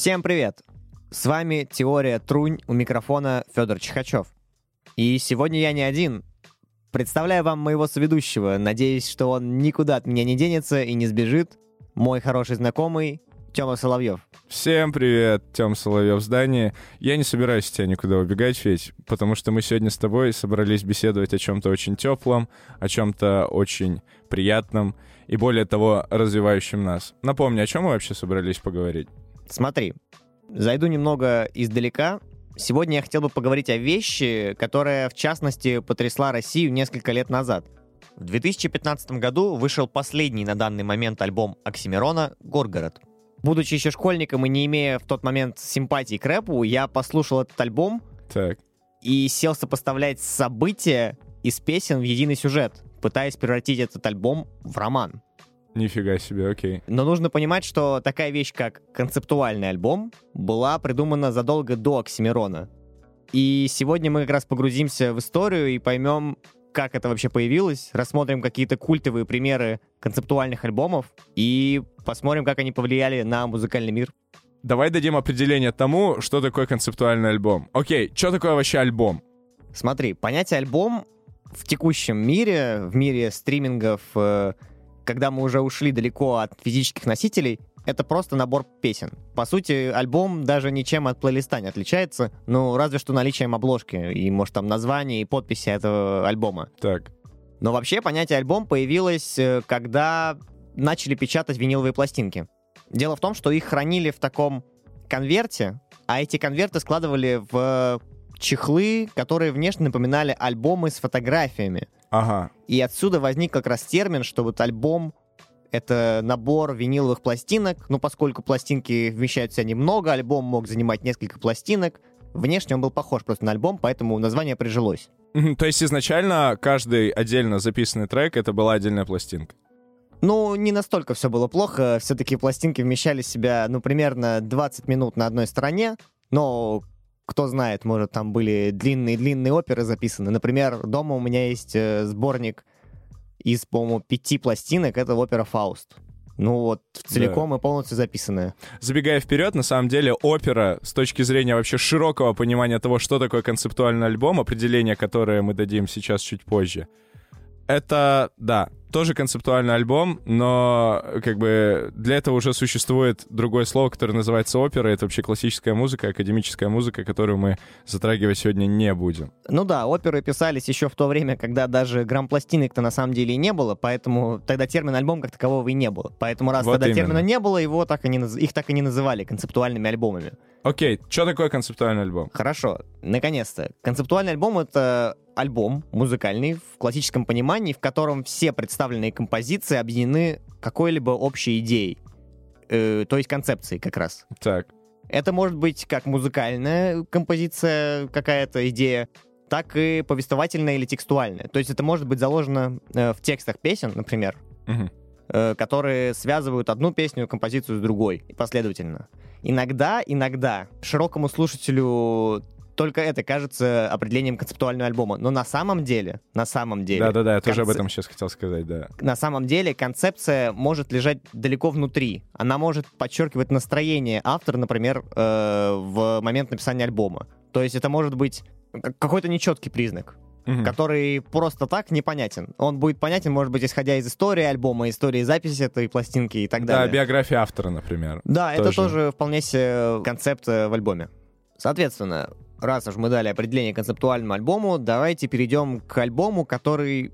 Всем привет! С вами Теория Трунь у микрофона Федор Чихачев. И сегодня я не один. Представляю вам моего соведущего. Надеюсь, что он никуда от меня не денется и не сбежит. Мой хороший знакомый Тёма Соловьев. Всем привет, Тём Соловьев в здании. Я не собираюсь тебя никуда убегать, Федь, потому что мы сегодня с тобой собрались беседовать о чем-то очень теплом, о чем-то очень приятном и, более того, развивающем нас. Напомни, о чем мы вообще собрались поговорить? Смотри, зайду немного издалека. Сегодня я хотел бы поговорить о вещи, которая, в частности, потрясла Россию несколько лет назад. В 2015 году вышел последний на данный момент альбом Оксимирона «Горгород». Будучи еще школьником и не имея в тот момент симпатии к рэпу, я послушал этот альбом Так. и сел сопоставлять события из песен в единый сюжет, пытаясь превратить этот альбом в роман. Нифига себе, окей. Но нужно понимать, что такая вещь, как концептуальный альбом, была придумана задолго до Оксимирона. И сегодня мы как раз погрузимся в историю и поймем, как это вообще появилось, рассмотрим какие-то культовые примеры концептуальных альбомов и посмотрим, как они повлияли на музыкальный мир. Давай дадим определение тому, что такое концептуальный альбом. Окей, что такое вообще альбом? Смотри, понятие альбом в текущем мире, в мире стримингов, э, когда мы уже ушли далеко от физических носителей, это просто набор песен. По сути, альбом даже ничем от плейлиста не отличается, ну, разве что наличием обложки и, может, там название и подписи этого альбома. Так, Но вообще понятие альбом появилось, э, когда начали печатать виниловые пластинки. Дело в том, что их хранили в таком конверте, а эти конверты складывали в чехлы, которые внешне напоминали альбомы с фотографиями. Ага, И отсюда возник как раз термин, что вот альбом — это набор виниловых пластинок, но поскольку пластинки вмещают в себя немного, альбом мог занимать несколько пластинок, внешне он был похож просто на альбом, поэтому название прижилось. То есть изначально каждый отдельно записанный трек это была отдельная пластинка. Ну, не настолько все было плохо. Все-таки пластинки вмещали в себя, ну, примерно 20 минут на одной стороне. Но, кто знает, может, там были длинные-длинные оперы записаны. Например, дома у меня есть э, сборник из, по-моему, пяти пластинок. Это опера «Фауст». Ну вот, целиком и полностью записанная. Забегая вперед, на самом деле опера с точки зрения вообще широкого понимания того, что такое концептуальный альбом, определение, которое мы дадим сейчас чуть позже, это, да, тоже концептуальный альбом, но как бы для этого уже существует другое слово, которое называется опера. Это вообще классическая музыка, академическая музыка, которую мы затрагивать сегодня не будем. Ну да, оперы писались еще в то время, когда даже грамм-пластинок-то на самом деле и не было, поэтому тогда термин альбом как такового и не было. Поэтому раз Вот тогда именно. термина не было, его так и не, их так и не называли концептуальными альбомами. Окей, что такое концептуальный альбом? Хорошо, наконец-то. Концептуальный альбом — это альбом музыкальный в классическом понимании, в котором все представленные композиции объединены какой-либо общей идеей. Э, то есть концепцией как раз. Так, Это может быть как музыкальная композиция, какая-то идея, так и повествовательная или текстуальная. То есть это может быть заложено э, в текстах песен, например, мгм. э, которые связывают одну песню, композицию с другой, последовательно. Иногда, иногда широкому слушателю только это кажется определением концептуального альбома. Но на самом деле, на самом деле... Да-да-да, я тоже об этом сейчас хотел сказать, да. на самом деле концепция может лежать далеко внутри. Она может подчеркивать настроение автора, например, э, в момент написания альбома. То есть это может быть какой-то нечеткий признак, Мгм. который просто так непонятен. Он будет понятен, может быть, исходя из истории альбома, истории записи этой пластинки и так Да, далее. биография автора, например. Да, это Тоже. тоже вполне себе концепт э, в альбоме. Соответственно, раз уж мы дали определение концептуальному альбому, давайте перейдем к альбому, который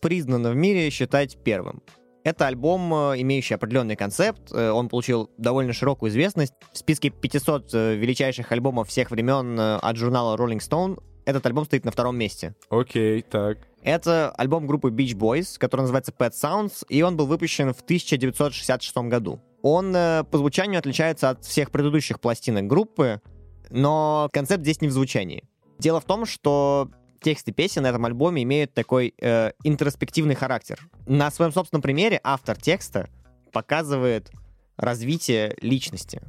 признан в мире считать первым. Это альбом, э, имеющий определенный концепт. Э, Он получил довольно широкую известность. В списке 500 э, величайших альбомов всех времен от журнала Rolling Stone этот альбом стоит на втором месте. Окей, так. Это альбом группы Beach Boys, который называется Pet Sounds, и он был выпущен в 1966 году. Он по звучанию отличается от всех предыдущих пластинок группы, но концепт здесь не в звучании. Дело в том, что тексты песен на этом альбоме имеют такой э, интроспективный характер. На своем собственном примере автор текста показывает развитие личности.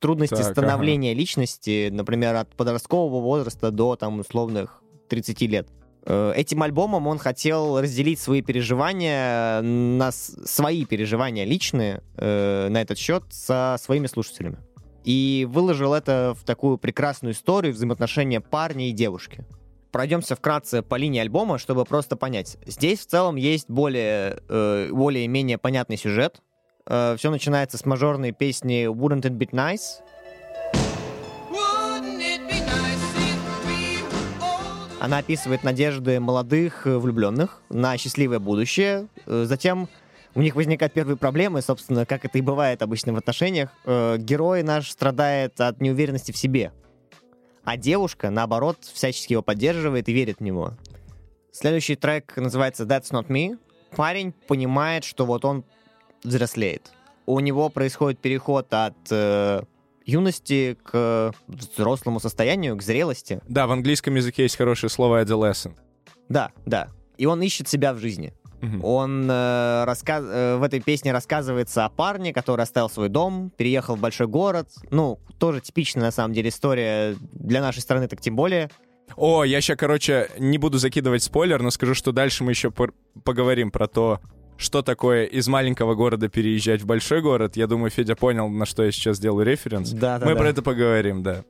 Трудности Так, становления личности, например, от подросткового возраста до там условных 30 лет. Э, Этим альбомом он хотел разделить свои переживания на свои переживания личные э, на этот счет со своими слушателями. И выложил это в такую прекрасную историю взаимоотношения парня и девушки. Пройдемся вкратце по линии альбома, чтобы просто понять. Здесь в целом есть более, э, более-менее понятный сюжет. Э, все начинается с мажорной песни Wouldn't It Be Nice, Она описывает надежды молодых э, влюбленных на счастливое будущее. Э, затем у них возникают первые проблемы, собственно, как это и бывает обычно в отношениях. Э, герой наш страдает от неуверенности в себе. А девушка, наоборот, всячески его поддерживает и верит в него. Следующий трек называется That's Not Me. Парень понимает, что вот он взрослеет. У него происходит переход от э, юности к взрослому состоянию, к зрелости. Да, в английском языке есть хорошее слово adolescent. Да, да. И он ищет себя в жизни. Угу. Он э, рассказ... э, в этой песне рассказывается о парне, который оставил свой дом, переехал в большой город. Ну, тоже типичная, на самом деле, история для нашей страны, так тем более. О, я сейчас, короче, не буду закидывать спойлер, но скажу, что дальше мы еще поговорим про то, что такое из маленького города переезжать в большой город. Я думаю, Федя понял, на что я сейчас делаю референс. Да, да, Мы да. про это поговорим, да.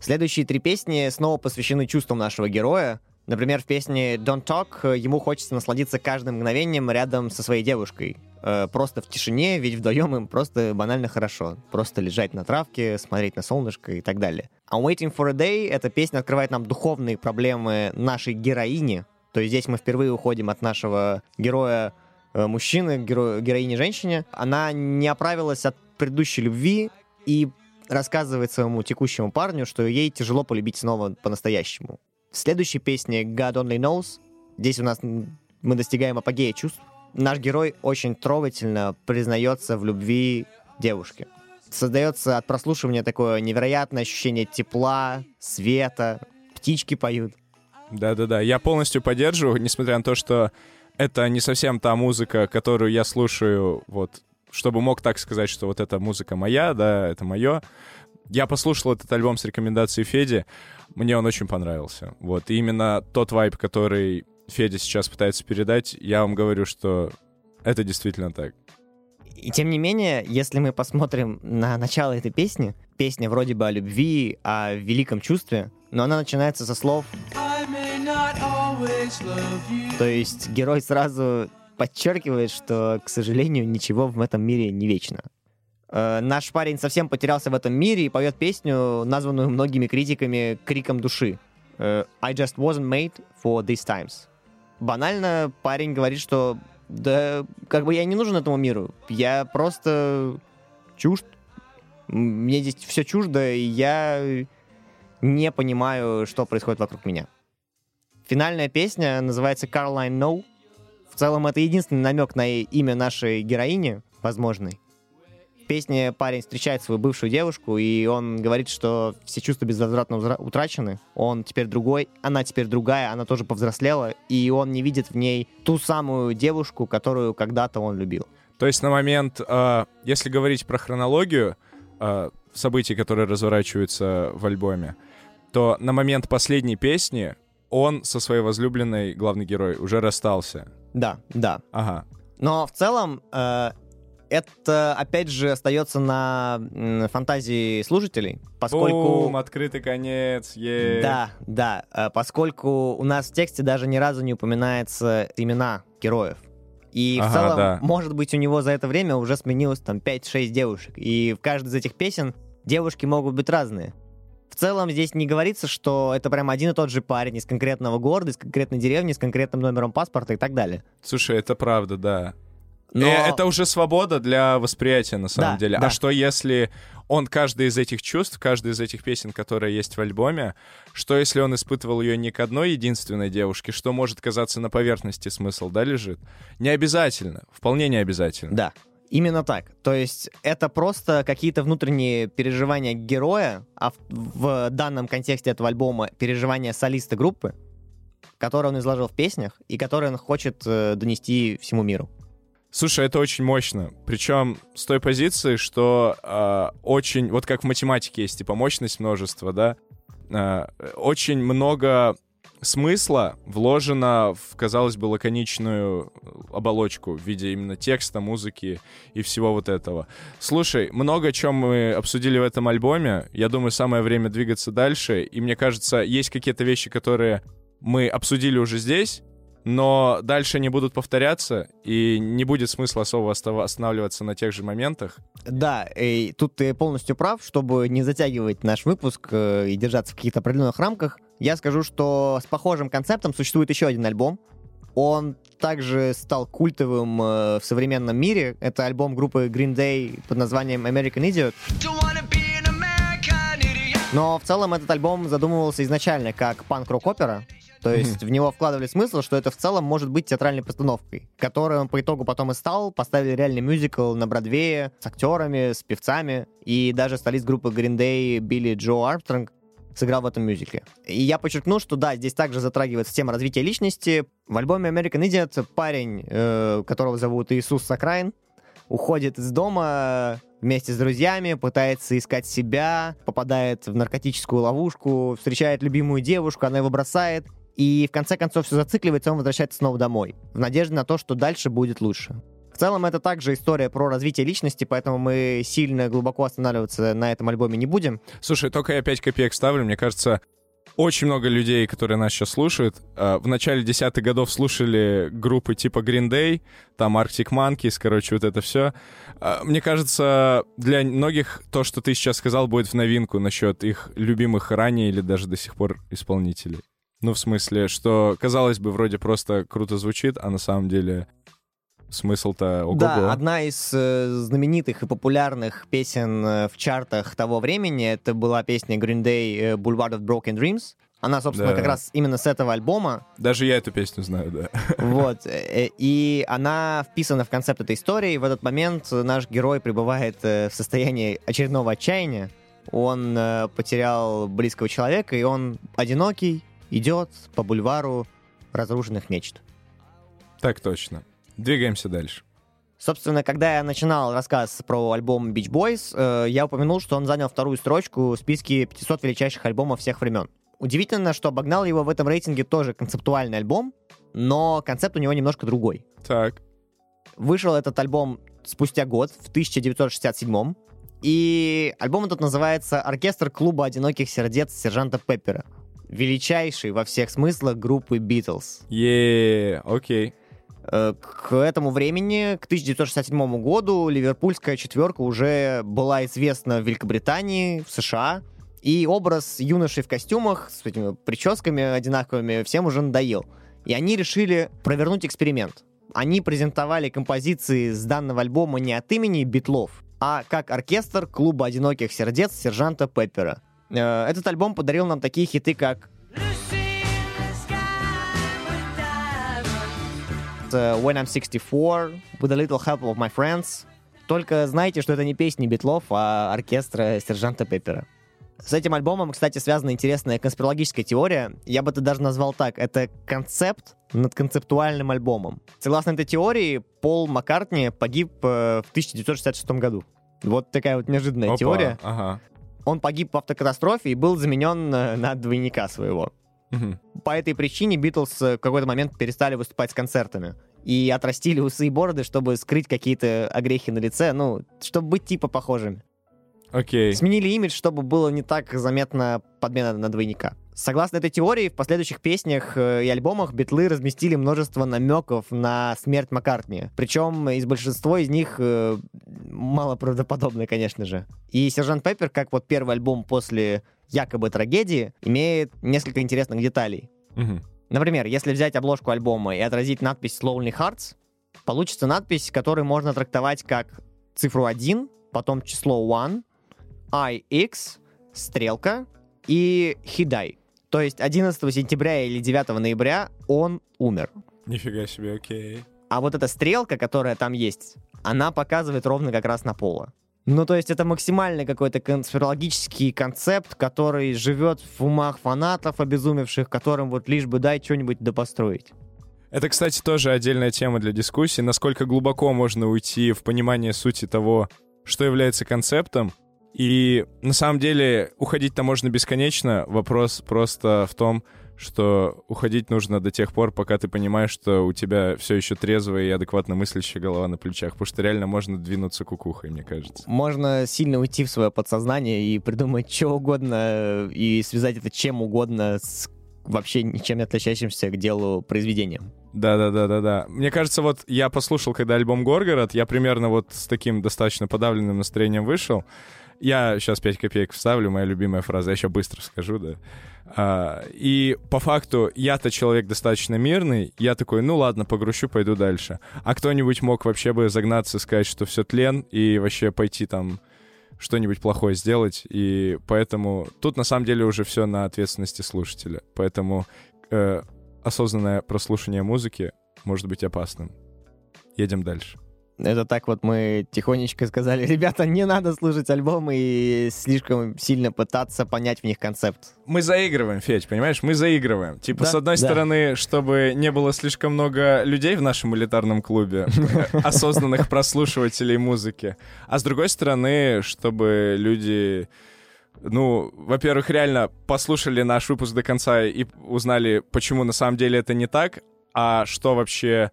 Следующие три песни снова посвящены чувствам нашего героя. Например, в песне Don't Talk ему хочется насладиться каждым мгновением рядом со своей девушкой. Э, просто в тишине, ведь вдвоем им просто банально хорошо. Просто лежать на травке, смотреть на солнышко и так далее. I'm Waiting for a Day — эта песня открывает нам духовные проблемы нашей героини. То есть здесь мы впервые уходим от нашего героя Э, мужчины, геро... героине женщине, она не оправилась от предыдущей любви и рассказывает своему текущему парню, что ей тяжело полюбить снова по-настоящему. В следующей песне God Only Knows, здесь у нас мы достигаем апогея чувств. Наш герой очень трогательно признается в любви девушке. Создается от прослушивания такое невероятное ощущение тепла, света, птички поют. Да-да-да, я полностью поддерживаю, несмотря на то, что это не совсем та музыка, которую я слушаю, вот, чтобы мог так сказать, что вот эта музыка моя, да, это мое. Я послушал этот альбом с рекомендацией Феди, мне он очень понравился. Вот, и именно тот вайб, который Федя сейчас пытается передать, я вам говорю, что это действительно так. И тем не менее, если мы посмотрим на начало этой песни, песня вроде бы о любви, о великом чувстве, но она начинается со слов то есть герой сразу подчеркивает, что, к сожалению, ничего в этом мире не вечно. Э, наш парень совсем потерялся в этом мире и поет песню, названную многими критиками криком души. Э, I just wasn't made for these times. Банально парень говорит, что да, как бы я не нужен этому миру. Я просто чужд. Мне здесь все чуждо, и я не понимаю, что происходит вокруг меня. Финальная песня называется Caroline No. В целом это единственный намек на имя нашей героини, возможный. Песне парень встречает свою бывшую девушку, и он говорит, что все чувства безвозвратно утрачены. Он теперь другой, она теперь другая, она тоже повзрослела, и он не видит в ней ту самую девушку, которую когда-то он любил. То есть на момент, э, если говорить про хронологию э, событий, которые разворачиваются в альбоме, то на момент последней песни он со своей возлюбленной, главный герой, уже расстался. Да, да. Ага. Но в целом э, это, опять же, остается на фантазии слушателей, поскольку... Бум, открытый конец, е Да, да, э, поскольку у нас в тексте даже ни разу не упоминается имена героев. И ага, в целом, да. может быть, у него за это время уже сменилось там 5-6 девушек. И в каждой из этих песен девушки могут быть разные. В целом здесь не говорится, что это прям один и тот же парень из конкретного города, из конкретной деревни, с конкретным номером паспорта и так далее. Слушай, это правда, да. Но... Э, это уже свобода для восприятия, на самом да, деле. А да. А что если он каждый из этих чувств, каждый из этих песен, которые есть в альбоме, что если он испытывал ее не к одной единственной девушке, что может казаться на поверхности смысл, да, лежит? Не обязательно, вполне не обязательно. Да, Именно так. То есть это просто какие-то внутренние переживания героя, а в, в данном контексте этого альбома переживания солиста группы, которые он изложил в песнях и которые он хочет э, донести всему миру. Слушай, это очень мощно. Причем с той позиции, что э, очень, вот как в математике есть типа мощность множества, да, э, очень много смысла вложено в, казалось бы, лаконичную оболочку в виде именно текста, музыки и всего вот этого. Слушай, много чем мы обсудили в этом альбоме. Я думаю, самое время двигаться дальше. И мне кажется, есть какие-то вещи, которые мы обсудили уже здесь, но дальше не будут повторяться, и не будет смысла особо останавливаться на тех же моментах. Да, и тут ты полностью прав, чтобы не затягивать наш выпуск э, и держаться в каких-то определенных рамках. Я скажу, что с похожим концептом существует еще один альбом. Он также стал культовым э, в современном мире. Это альбом группы Green Day под названием American Idiot. Но в целом этот альбом задумывался изначально как панк-рок-опера. То есть в него вкладывали смысл, что это в целом может быть театральной постановкой, которую он по итогу потом и стал. Поставили реальный мюзикл на Бродвее с актерами, с певцами. И даже столиц группы Green Day Билли Джо Армстронг сыграл в этом мюзикле. И я подчеркну, что да, здесь также затрагивается тема развития личности. В альбоме American Idiot парень, э, которого зовут Иисус Сакраин, уходит из дома вместе с друзьями, пытается искать себя, попадает в наркотическую ловушку, встречает любимую девушку, она его бросает, и в конце концов все зацикливается, он возвращается снова домой, в надежде на то, что дальше будет лучше. В целом это также история про развитие личности, поэтому мы сильно глубоко останавливаться на этом альбоме не будем. Слушай, только я 5 копеек ставлю, мне кажется, очень много людей, которые нас сейчас слушают, а, в начале десятых годов слушали группы типа Green Day, там Arctic Monkeys, короче, вот это все. А, мне кажется, для многих то, что ты сейчас сказал, будет в новинку насчет их любимых ранее или даже до сих пор исполнителей. Ну, в смысле, что, казалось бы, вроде просто круто звучит, а на самом деле смысл-то ого Да, одна из э, знаменитых и популярных песен э, в чартах того времени, это была песня Green Day э, Boulevard of Broken Dreams. Она, собственно, да. как раз именно с этого альбома. Даже я эту песню знаю, да. Вот. Э, и она вписана в концепт этой истории. В этот момент наш герой пребывает в состоянии очередного отчаяния. Он потерял близкого человека, и он одинокий, идет по бульвару разрушенных мечт. Так точно. Двигаемся дальше. Собственно, когда я начинал рассказ про альбом Beach Boys, э, я упомянул, что он занял вторую строчку в списке 500 величайших альбомов всех времен. Удивительно, что обогнал его в этом рейтинге тоже концептуальный альбом, но концепт у него немножко другой. Так. Вышел этот альбом спустя год, в 1967 и альбом этот называется «Оркестр клуба одиноких сердец сержанта Пеппера». Величайший во всех смыслах группы Битлз. Е, окей. Э, к этому времени, к 1967 году, ливерпульская четверка уже была известна в Великобритании, в США, и образ юношей в костюмах с этими прическами одинаковыми всем уже надоел. И они решили провернуть эксперимент. Они презентовали композиции с данного альбома не от имени Битлов, а как оркестр клуба одиноких сердец сержанта Пеппера. Э, этот альбом подарил нам такие хиты, как When I'm 64, With a Little Help of My Friends. Только знайте, что это не песни Битлов, а оркестра сержанта Пеппера. С этим альбомом, кстати, связана интересная конспирологическая теория. Я бы это даже назвал так. Это концепт над концептуальным альбомом. Согласно этой теории, Пол Маккартни погиб э, в 1966 году. Вот такая вот неожиданная Опа, теория. Ага. Он погиб в автокатастрофе и был заменен э, на двойника своего. Угу. По этой причине Битлз э, в какой-то момент перестали выступать с концертами. И отрастили усы и бороды, чтобы скрыть какие-то огрехи на лице, ну, чтобы быть типа похожими. Окей. Сменили имидж, чтобы было не так заметно подмена на двойника. Согласно этой теории, в последующих песнях э, и альбомах битлы разместили множество намеков на смерть Маккартни. Причем из большинства из них э, мало правдоподобные, конечно же. И Сержант Пеппер, как вот первый альбом после якобы трагедии, имеет несколько интересных деталей. Угу. Например, если взять обложку альбома и отразить надпись Lonely Hearts, получится надпись, которую можно трактовать как цифру 1, потом число 1, IX, стрелка и Хидай. То есть 11 сентября или 9 ноября он умер. Нифига себе, окей. А вот эта стрелка, которая там есть, она показывает ровно как раз на пола. Ну, то есть это максимальный какой-то конспирологический концепт, который живет в умах фанатов, обезумевших, которым вот лишь бы дай что-нибудь допостроить. Это, кстати, тоже отдельная тема для дискуссии, насколько глубоко можно уйти в понимание сути того, что является концептом, и на самом деле уходить-то можно бесконечно. Вопрос просто в том, что уходить нужно до тех пор, пока ты понимаешь, что у тебя все еще трезвая и адекватно мыслящая голова на плечах, потому что реально можно двинуться кукухой, мне кажется. Можно сильно уйти в свое подсознание и придумать что угодно, и связать это чем угодно с вообще ничем не отличающимся к делу произведением. Да-да-да-да-да. Мне кажется, вот я послушал, когда альбом «Горгород», я примерно вот с таким достаточно подавленным настроением вышел. Я сейчас 5 копеек вставлю, моя любимая фраза, я еще быстро скажу, да. А, и по факту я-то человек достаточно мирный, я такой, ну ладно, погрущу, пойду дальше. А кто-нибудь мог вообще бы загнаться, сказать, что все тлен, и вообще пойти там что-нибудь плохое сделать, и поэтому тут на самом деле уже все на ответственности слушателя. Поэтому э, осознанное прослушивание музыки может быть опасным. Едем дальше. Это так вот мы тихонечко сказали, ребята, не надо слушать альбомы и слишком сильно пытаться понять в них концепт. Мы заигрываем, Федь, понимаешь? Мы заигрываем. Типа, Да, с одной да. стороны, чтобы не было слишком много людей в нашем элитарном клубе, осознанных прослушивателей музыки, а с другой стороны, чтобы люди ну, во-первых, реально послушали наш выпуск до конца и узнали, почему на самом деле это не так, а что вообще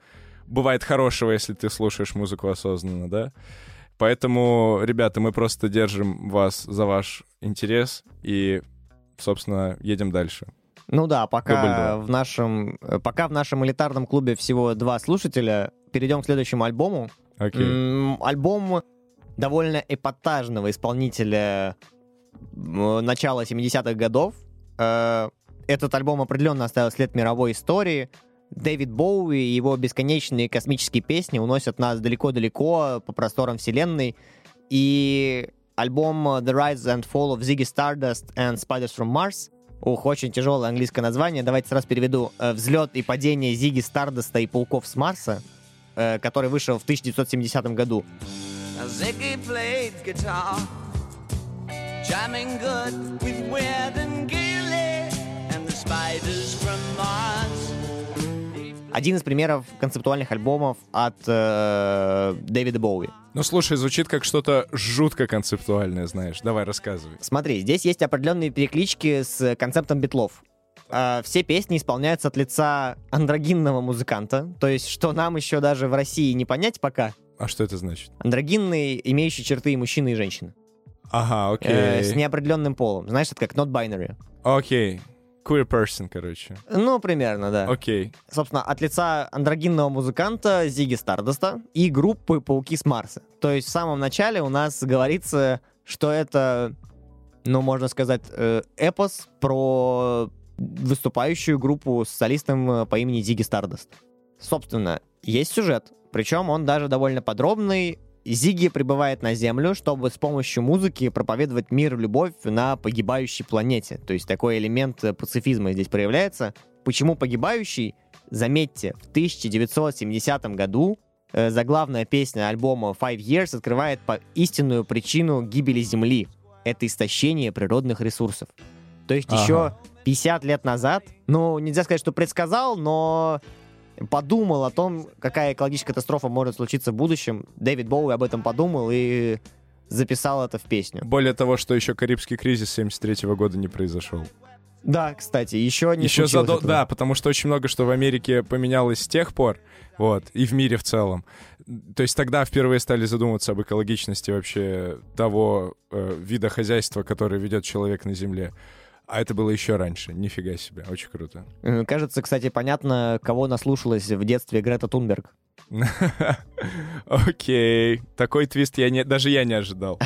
бывает хорошего, если ты слушаешь музыку осознанно, да? Поэтому, ребята, мы просто держим вас за ваш интерес и, собственно, едем дальше. Ну да, пока в нашем, э, пока в нашем элитарном клубе всего два слушателя, перейдем к следующему альбому. М, Альбом довольно эпатажного исполнителя м, начала 70-х годов. Э, Этот альбом определенно оставил след мировой истории. Дэвид Боуи и его бесконечные космические песни уносят нас далеко-далеко по просторам вселенной. И альбом The Rise and Fall of Ziggy Stardust and Spiders from Mars Ух, очень тяжелое английское название. Давайте сразу переведу. Э, Взлет и падение Зиги Стардоста и Пауков с Марса, э, который вышел в 1970 году. Guitar, good with. Один из примеров концептуальных альбомов от э, Дэвида Боуи. Ну, слушай, звучит как что-то жутко концептуальное, знаешь. Давай, рассказывай. Смотри, здесь есть определенные переклички с концептом битлов. А, Все песни исполняются от лица андрогинного музыканта, то есть что нам еще даже в России не понять пока. А что это значит? Андрогинные, имеющие черты и мужчины, и женщины. Ага, Э, окей. с неопределенным полом. Знаешь, это как not binary. Окей. Queer person, короче. Ну, примерно, да. Окей. собственно, от лица андрогинного музыканта Зиги Стардоста и группы «Пауки с Марса». То есть в самом начале у нас говорится, что это, ну, можно сказать, э, эпос про выступающую группу с солистом э, по имени Зиги Стардост. Собственно, есть сюжет, причем он даже довольно подробный. Зиги прибывает на Землю, чтобы с помощью музыки проповедовать мир и любовь на погибающей планете. То есть такой элемент э, пацифизма здесь проявляется. Почему погибающий? Заметьте, в 1970 году э, заглавная песня альбома Five Years открывает по истинную причину гибели Земли. Это истощение природных ресурсов. То есть Ага. еще 50 лет назад, ну, нельзя сказать, что предсказал, но подумал о том, какая экологическая катастрофа может случиться в будущем. Дэвид Боуи об этом подумал и записал это в песню. Более того, что еще Карибский кризис 73 года не произошел. Да, кстати, еще не Еще задо- этого. Да, потому что очень много что в Америке поменялось с тех пор, вот, и в мире в целом. То есть тогда впервые стали задумываться об экологичности вообще того э, вида хозяйства, который ведет человек на Земле. А это было еще раньше. Нифига себе, очень круто. Э, Кажется, кстати, понятно, кого наслушалась в детстве Грета Тунберг. Окей. Такой твист я не, даже я не ожидал.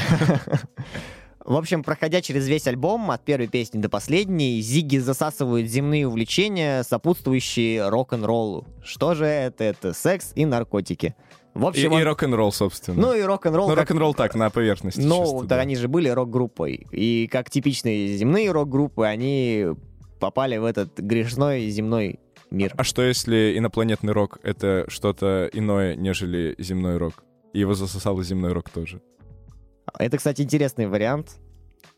В общем, проходя через весь альбом, от первой песни до последней, Зиги засасывают земные увлечения, сопутствующие рок-н-роллу. Что же это? Это секс и наркотики. В И, общем, и он- рок-н-ролл, собственно. ну и рок-н-ролл. Ну, как- рок-н-ролл так, на поверхности. Ну, чисто, да, да. они же были рок-группой. И как типичные земные рок-группы, они попали в этот грешной земной мир. А что если инопланетный рок — это что-то иное, нежели земной рок? И его засосал и земной рок тоже. Это, кстати, интересный вариант.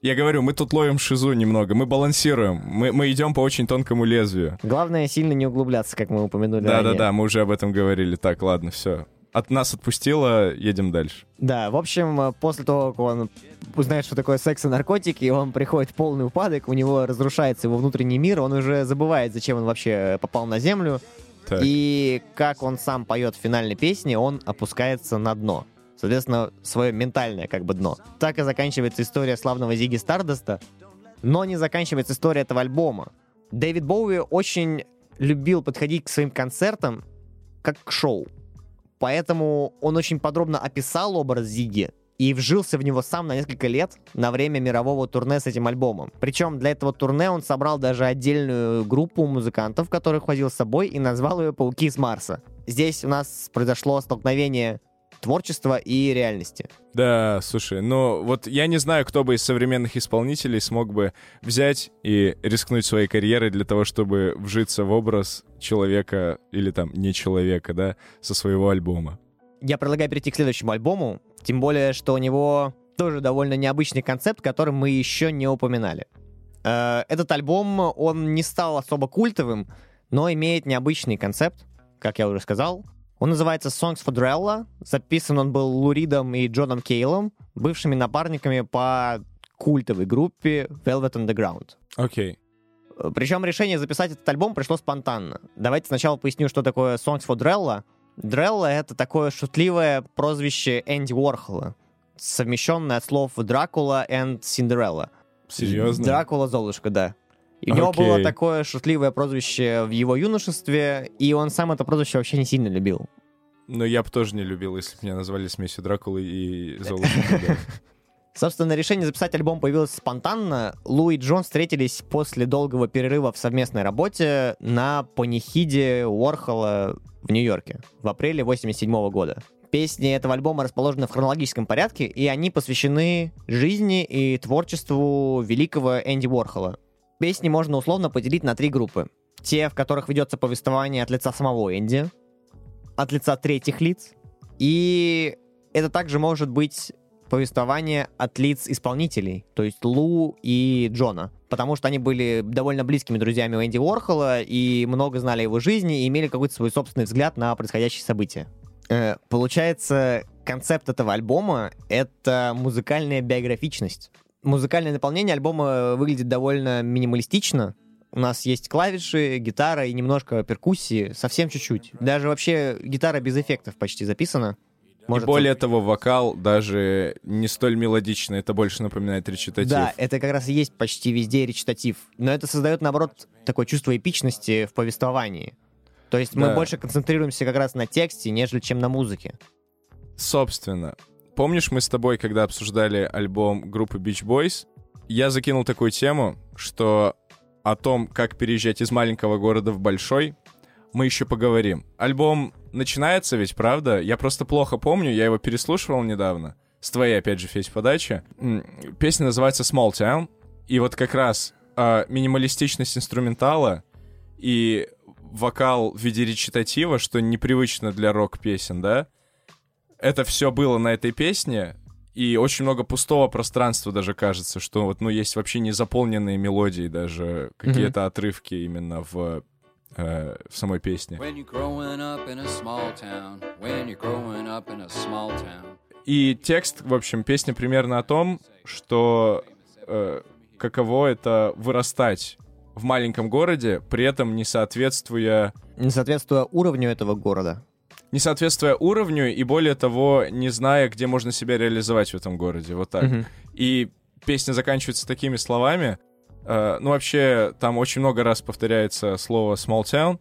Я говорю, мы тут ловим шизу немного, мы балансируем, мы, мы идем по очень тонкому лезвию. Главное, сильно не углубляться, как мы упомянули ранее. Да-да-да, мы уже об этом говорили. Так, ладно, все. От нас отпустила, едем дальше. Да, в общем, э, после того, как он узнает, что такое секс и наркотики, он приходит в полный упадок, у него разрушается его внутренний мир, он уже забывает, зачем он вообще попал на Землю, Так. и как он сам поет в финальной песне, он опускается на дно. Соответственно, свое ментальное как бы дно. Так и заканчивается история славного Зиги Стардоста, но не заканчивается история этого альбома. Дэвид Боуи очень любил подходить к своим концертам как к шоу. Поэтому он очень подробно описал образ Зиги и вжился в него сам на несколько лет на время мирового турне с этим альбомом. Причем для этого турне он собрал даже отдельную группу музыкантов, которых возил с собой и назвал ее «Пауки с Марса». Здесь у нас произошло столкновение творчества и реальности. Да, слушай, ну вот я не знаю, кто бы из современных исполнителей смог бы взять и рискнуть своей карьерой для того, чтобы вжиться в образ человека или там не человека, да, со своего альбома. Я предлагаю перейти к следующему альбому, тем более, что у него тоже довольно необычный концепт, который мы еще не упоминали. Э, Этот альбом, он не стал особо культовым, но имеет необычный концепт, как я уже сказал. Он называется Songs for Drella. Записан он был Луридом и Джоном Кейлом, бывшими напарниками по культовой группе Velvet Underground. Окей. Причем решение записать этот альбом пришло спонтанно. Давайте сначала поясню, что такое Songs for Drella. Drella — это такое шутливое прозвище Энди Уорхола, совмещенное от слов Дракула и Синдерелла. Серьезно? Дракула Золушка, да. И у него Окей. было такое шутливое прозвище в его юношестве, и он сам это прозвище вообще не сильно любил. Но я бы тоже не любил, если бы меня назвали смесью Дракулы и Золушки. Собственно, решение записать альбом появилось спонтанно. Лу и Джон встретились после долгого перерыва в совместной работе на панихиде Уорхола в Нью-Йорке в апреле 87 года. Песни этого альбома расположены в хронологическом порядке, и они посвящены жизни и творчеству великого Энди Уорхола. Песни можно условно поделить на три группы. Те, в которых ведется повествование от лица самого Энди, от лица третьих лиц, и это также может быть повествование от лиц исполнителей, то есть Лу и Джона, потому что они были довольно близкими друзьями у Энди Уорхола и много знали его жизни и имели какой-то свой собственный взгляд на происходящие события. Э, получается, концепт этого альбома — это музыкальная биографичность. Музыкальное наполнение альбома выглядит довольно минималистично. У нас есть клавиши, гитара и немножко перкуссии, совсем чуть-чуть. Даже вообще гитара без эффектов почти записана. И Может, более того, вокал даже не столь мелодичный, это больше напоминает речитатив. Да, это как раз и есть почти везде речитатив. Но это создает, наоборот, такое чувство эпичности в повествовании. То есть мы Да. больше концентрируемся как раз на тексте, нежели чем на музыке. Собственно, помнишь, мы с тобой, когда обсуждали альбом группы Beach Boys, я закинул такую тему, что о том, как переезжать из маленького города в большой, мы еще поговорим. Альбом начинается ведь, правда? Я просто плохо помню, я его переслушивал недавно. С твоей, опять же, Федь, подачи. Песня называется Small Town. И вот как раз а, минималистичность инструментала и вокал в виде речитатива, что непривычно для рок-песен, да? Это все было на этой песне, и очень много пустого пространства даже кажется, что вот, ну, есть вообще незаполненные мелодии даже, какие-то отрывки именно в, э, в самой песне. И текст, в общем, песня примерно о том, что э, каково это вырастать в маленьком городе, при этом не соответствуя Не соответствуя уровню этого города. Не соответствуя уровню и более того, не зная, где можно себя реализовать в этом городе. Вот так. Мгм. И песня заканчивается такими словами. Э, ну, вообще, там очень много раз повторяется слово small town.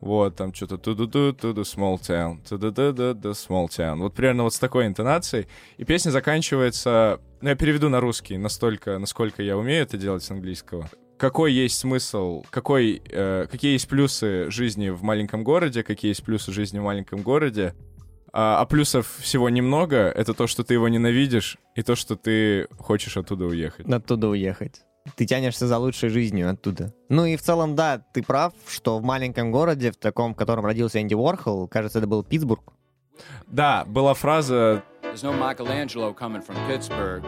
Вот, там что-то ту-ду-ду, ту-ду, small town, ту-ду-ду-ду, small town. Вот примерно вот с такой интонацией. И песня заканчивается... Ну, я переведу на русский настолько, насколько я умею это делать с английского. Какой есть смысл, какой, э, какие есть плюсы жизни в маленьком городе, какие есть плюсы жизни в маленьком городе. А, а плюсов всего немного. Это то, что ты его ненавидишь, и то, что ты хочешь оттуда уехать. Оттуда уехать. Ты тянешься за лучшей жизнью оттуда. Ну и в целом, да, ты прав, что в маленьком городе, в таком, в котором родился Энди Уорхол, кажется, это был Питтсбург, Да, была фраза There's no Michelangelo coming from Pittsburgh.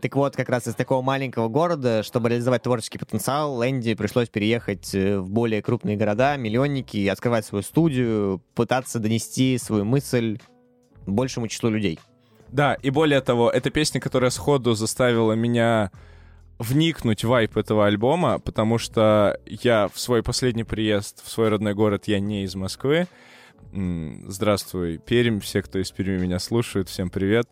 Так вот, как раз из такого маленького города, чтобы реализовать творческий потенциал, Энди пришлось переехать э, в более крупные города, миллионники, открывать свою студию, пытаться донести свою мысль большему числу людей. Да, и более того, это песня, которая сходу заставила меня вникнуть в вайп этого альбома, потому что я в свой последний приезд в свой родной город, я не из Москвы. Здравствуй, Пермь, все, кто из Перми меня слушают, всем привет.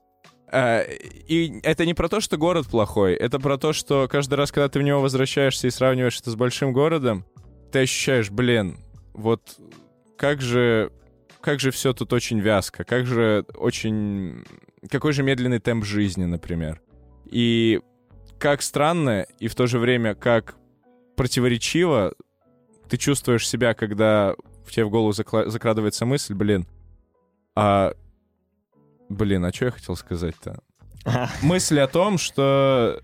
А, И это не про то, что город плохой, это про то, что каждый раз, когда ты в него возвращаешься и сравниваешь это с большим городом, ты ощущаешь, блин, вот как же, как же все тут очень вязко, как же очень... Какой же медленный темп жизни, например. И как странно, и в то же время как противоречиво ты чувствуешь себя, когда в тебе в голову закла- закрадывается мысль, блин, а... Блин, а что я хотел сказать-то? Мысль о том, что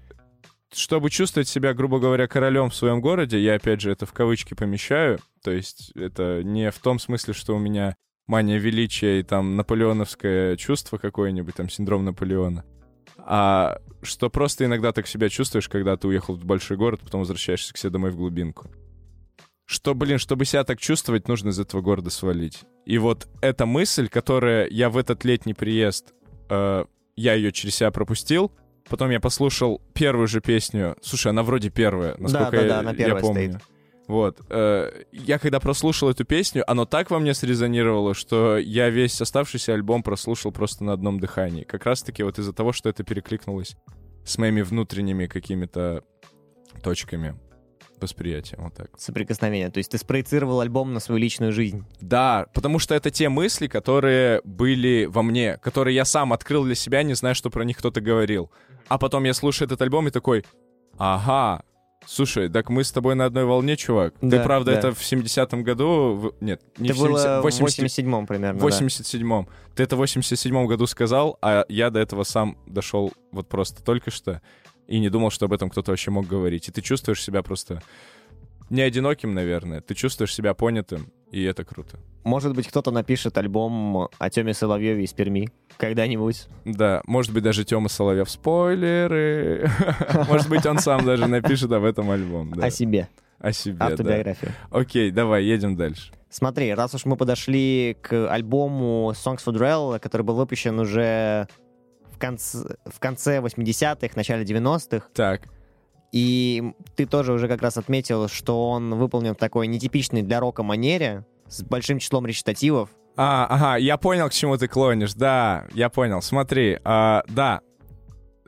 чтобы чувствовать себя, грубо говоря, королем в своем городе, я опять же это в кавычки помещаю, то есть это не в том смысле, что у меня мания величия и там наполеоновское чувство какое-нибудь, там синдром Наполеона, а что просто иногда так себя чувствуешь, когда ты уехал в большой город, потом возвращаешься к себе домой в глубинку. Что, блин, чтобы себя так чувствовать, нужно из этого города свалить. И вот эта мысль, которая я в этот летний приезд, э, я ее через себя пропустил, потом я послушал первую же песню. Слушай, она вроде первая, насколько да, я, да, она я первая помню. стоит. Вот. э, я когда прослушал эту песню, оно так во мне срезонировало, что я весь оставшийся альбом прослушал просто на одном дыхании. Как раз-таки вот из-за того, что это перекликнулось с моими внутренними какими-то точками восприятия. Вот так. Соприкосновение. То есть ты спроецировал альбом на свою личную жизнь. Да, потому что это те мысли, которые были во мне, которые я сам открыл для себя, не зная, что про них кто-то говорил. А потом я слушаю этот альбом и такой, ага, слушай, так мы с тобой на одной волне, чувак. Ты, Да, правда, да. это в 70-м году... в- Нет, не это в 70 было в 80 87-м примерно, да. 87-м. Ты это в 87-м году сказал, а я до этого сам дошел вот просто только что и не думал, что об этом кто-то вообще мог говорить. И ты чувствуешь себя просто не одиноким, наверное. Ты чувствуешь себя понятым, и это круто. Может быть, кто-то напишет альбом о Теме Соловьеве из Перми когда-нибудь. Да, может быть, даже Тёма Соловьев. Спойлеры! Может быть, он сам даже напишет об этом альбом. О себе. О себе. Автобиографию. Окей, давай, едем дальше. Смотри, раз уж мы подошли к альбому Songs for Drell, который был выпущен уже в конце, в конце 80-х, начале 90-х, Так, и ты тоже уже как раз отметил, что он выполнен в такой нетипичной для рока манере, с большим числом речитативов. А, ага, я понял, к чему ты клонишь. Да, я понял. Смотри, а, да.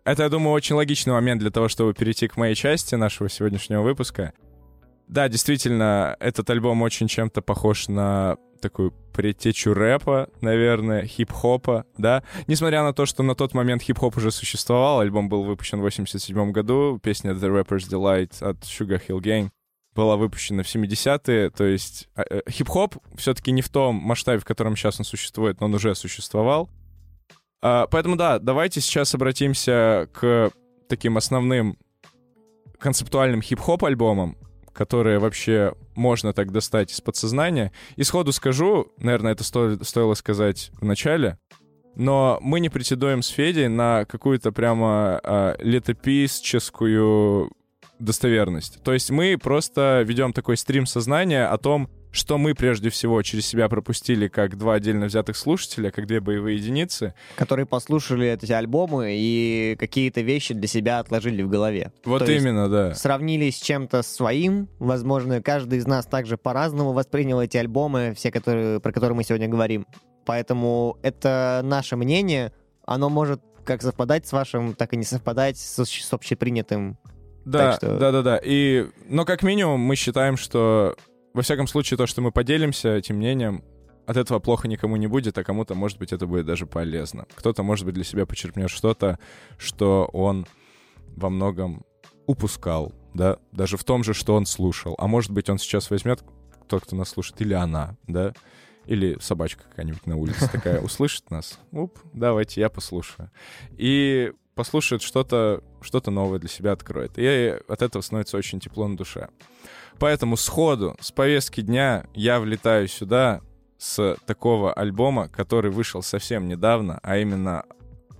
Это, я думаю, очень логичный момент для того, чтобы перейти к моей части нашего сегодняшнего выпуска. Да, действительно, этот альбом очень чем-то похож на такую предтечу рэпа, наверное, хип-хопа, да. Несмотря на то, что на тот момент хип-хоп уже существовал, альбом был выпущен в 87 году, песня The Rapper's Delight от Sugar Hill Gang была выпущена в 70-е, то есть э, э, хип-хоп все-таки не в том масштабе, в котором сейчас он существует, но он уже существовал. А, поэтому да, давайте сейчас обратимся к таким основным концептуальным хип-хоп альбомам, которые вообще можно так достать из подсознания. И сходу скажу, наверное, это сто- стоило сказать в начале, но мы не претендуем с Федей на какую-то прямо а, летописческую достоверность. То есть мы просто ведем такой стрим сознания о том, что мы прежде всего через себя пропустили как два отдельно взятых слушателя, как две боевые единицы. которые послушали эти альбомы и какие-то вещи для себя отложили в голове. Вот То именно, да. Сравнили с чем-то своим. Возможно, каждый из нас также по-разному воспринял эти альбомы, все, которые, про которые мы сегодня говорим. Поэтому это наше мнение. Оно может как совпадать с вашим, так и не совпадать с, с общепринятым. Да, Так что- да, да, да. И, но как минимум мы считаем, что во всяком случае то, что мы поделимся этим мнением, от этого плохо никому не будет, а кому-то, может быть, это будет даже полезно. Кто-то, может быть, для себя почерпнет что-то, что он во многом упускал, да, даже в том же, что он слушал. А может быть, он сейчас возьмет, тот, кто нас слушает, или она, да, или собачка какая-нибудь на улице такая услышит нас. Уп, давайте, я послушаю. И послушает что-то что новое для себя откроет. И от этого становится очень тепло на душе. Поэтому сходу, с повестки дня, я влетаю сюда с такого альбома, который вышел совсем недавно, а именно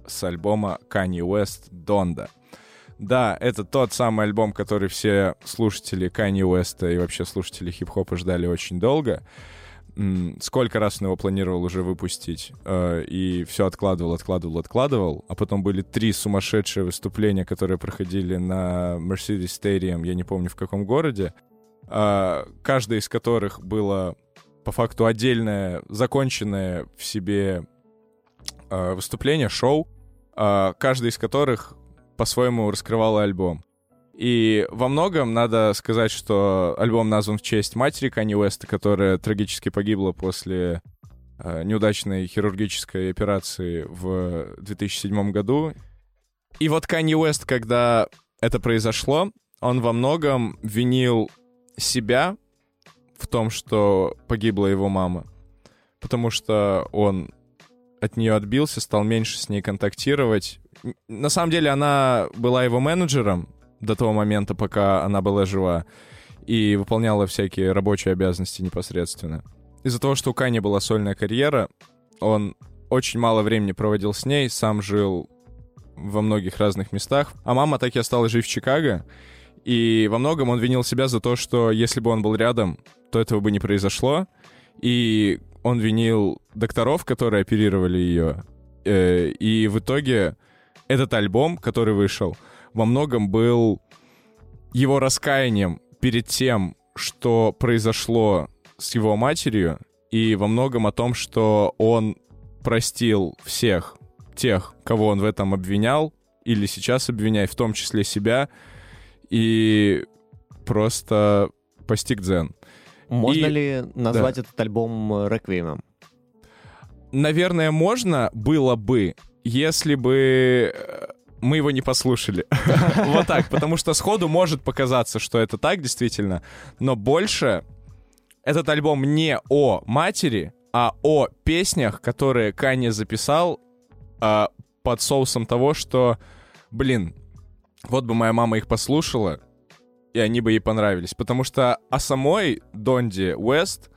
с альбома Kanye West «Донда». Да, это тот самый альбом, который все слушатели Канье Уэста и вообще слушатели хип-хопа ждали очень долго. Сколько раз он его планировал уже выпустить, э, и все откладывал, откладывал, откладывал, а потом были три сумасшедшие выступления, которые проходили на Mercedes Stadium, я не помню в каком городе, э, каждое из которых было по факту отдельное, законченное в себе э, выступление, шоу, э, каждый из которых по-своему раскрывал альбом. И во многом надо сказать, что альбом назван в честь матери Канье Уэста, которая трагически погибла после э, неудачной хирургической операции в 2007 году. И вот Канье Уэст, когда это произошло, он во многом винил себя в том, что погибла его мама. Потому что он от нее отбился, стал меньше с ней контактировать. На самом деле она была его менеджером до того момента, пока она была жива, и выполняла всякие рабочие обязанности непосредственно. Из-за того, что у Кани была сольная карьера, он очень мало времени проводил с ней, сам жил во многих разных местах, а мама так и осталась жить в Чикаго, и во многом он винил себя за то, что если бы он был рядом, то этого бы не произошло, и он винил докторов, которые оперировали ее, Э, и в итоге этот альбом, который вышел, во многом был его раскаянием перед тем, что произошло с его матерью, и во многом о том, что он простил всех тех, кого он в этом обвинял, или сейчас обвиняет, в том числе себя, и просто постиг дзен. Можно И- ли назвать этот альбом э, реквиемом? Наверное, можно было бы, если бы э, мы его не послушали. Вот так, потому что сходу может показаться, что это так действительно, но больше этот альбом не о матери, а о песнях, которые Канье записал а, под соусом того, что, блин, вот бы моя мама их послушала, и они бы ей понравились. Потому что о самой Донде Уэст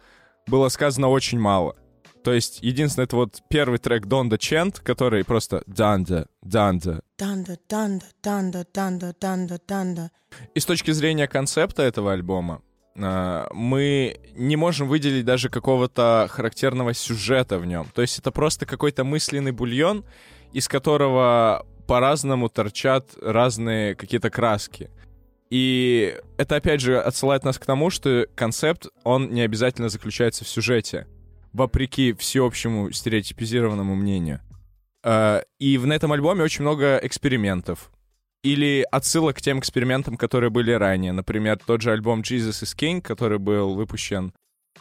было сказано очень мало. То есть, единственное, это вот первый трек Донда Чент, который просто Данда, Данда. Dunda, dunda, dunda, dunda, dunda, dunda. И с точки зрения концепта этого альбома, а, мы не можем выделить даже какого-то характерного сюжета в нем. То есть это просто какой-то мысленный бульон, из которого по-разному торчат разные какие-то краски. И это, опять же, отсылает нас к тому, что концепт, он не обязательно заключается в сюжете, вопреки всеобщему стереотипизированному мнению. Э, И в- этом альбоме очень много экспериментов. Или отсылок к тем экспериментам, которые были ранее. Например, тот же альбом Jesus is King, который был выпущен,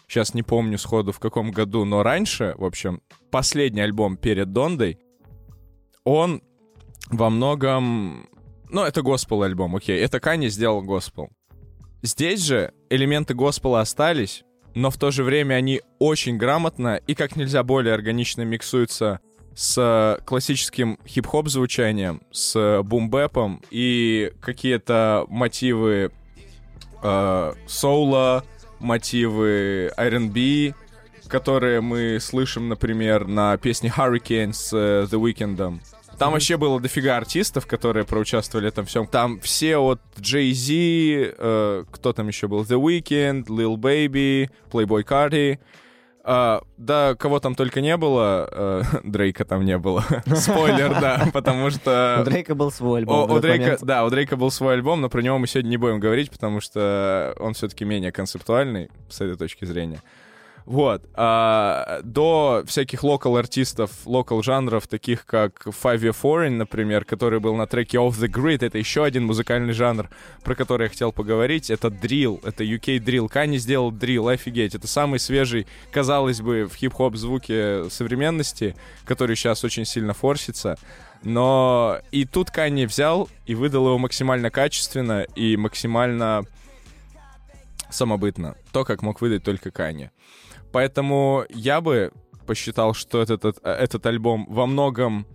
сейчас не помню сходу в каком году, но раньше, в общем, последний альбом перед Дондой, он во многом... Ну, это госпел альбом, окей. Это Канни сделал госпел. Здесь же элементы госпела остались, но в то же время они очень грамотно и как нельзя более органично миксуются с классическим хип-хоп звучанием, с бумбэпом и какие-то мотивы э, мотивы R&B, которые мы слышим, например, на песне Hurricane с э, The Weeknd. Там вообще было дофига артистов, которые проучаствовали этом всем. Там все от Jay-Z, э, кто там еще был? The Weeknd, Lil Baby, Playboy Cardi. А, да, кого там только не было, э, Дрейка там не было. Спойлер, да, потому У что... Дрейка был свой О- альбом. в у Дрейка, момент. да, у Дрейка был свой альбом, но про него мы сегодня не будем говорить, потому что он все-таки менее концептуальный с этой точки зрения. Вот. А, до всяких локал-артистов, локал-жанров, таких как Five Year Foreign, например, который был на треке Off the Grid, это еще один музыкальный жанр, про который я хотел поговорить. Это дрил, это UK дрил. Кани сделал дрил, офигеть. Это самый свежий, казалось бы, в хип-хоп звуке современности, который сейчас очень сильно форсится. Но и тут Канни взял и выдал его максимально качественно и максимально самобытно. То, как мог выдать только Канни. Поэтому я бы посчитал, что этот, этот, этот альбом во многом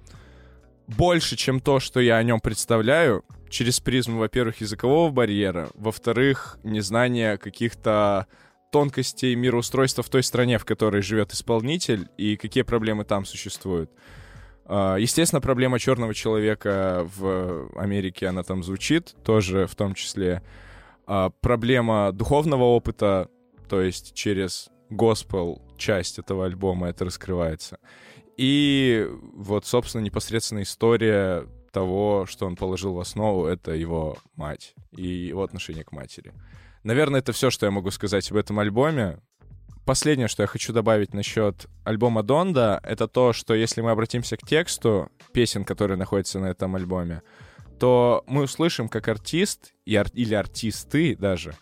больше, чем то, что я о нем представляю, через призму, во-первых, языкового барьера, во-вторых, незнания каких-то тонкостей мироустройства в той стране, в которой живет исполнитель, и какие проблемы там существуют. А, Естественно, проблема черного человека в Америке, она там звучит, тоже в том числе. А, Проблема духовного опыта, то есть через госпел часть этого альбома это раскрывается. И вот, собственно, непосредственно история того, что он положил в основу, это его мать и его отношение к матери. Наверное, это все, что я могу сказать об этом альбоме. Последнее, что я хочу добавить насчет альбома Донда, это то, что если мы обратимся к тексту песен, которые находятся на этом альбоме, то мы услышим, как артист и ар- или артисты даже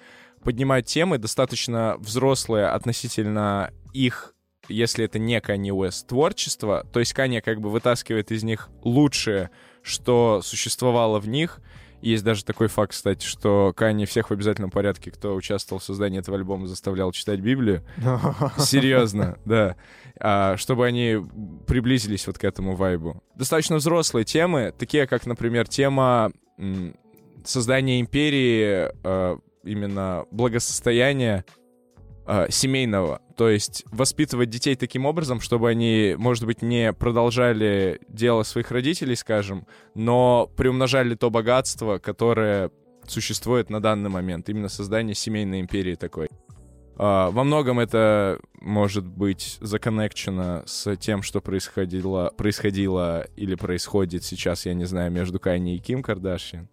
поднимают темы достаточно взрослые относительно их, если это не Kanye West, творчество. То есть Kanye как бы вытаскивает из них лучшее, что существовало в них. Есть даже такой факт, кстати, что Kanye всех в обязательном порядке, кто участвовал в создании этого альбома, заставлял читать Библию. Серьезно, да. А, чтобы они приблизились вот к этому вайбу. Достаточно взрослые темы, такие как, например, тема создания империи, э, именно благосостояния э, семейного. То есть воспитывать детей таким образом, чтобы они, может быть, не продолжали дело своих родителей, скажем, но приумножали то богатство, которое существует на данный момент. Именно создание семейной империи такой. А, Во многом это может быть законнекчено с тем, что происходило, происходило или происходит сейчас, я не знаю, между Кайни и Ким Кардашьян.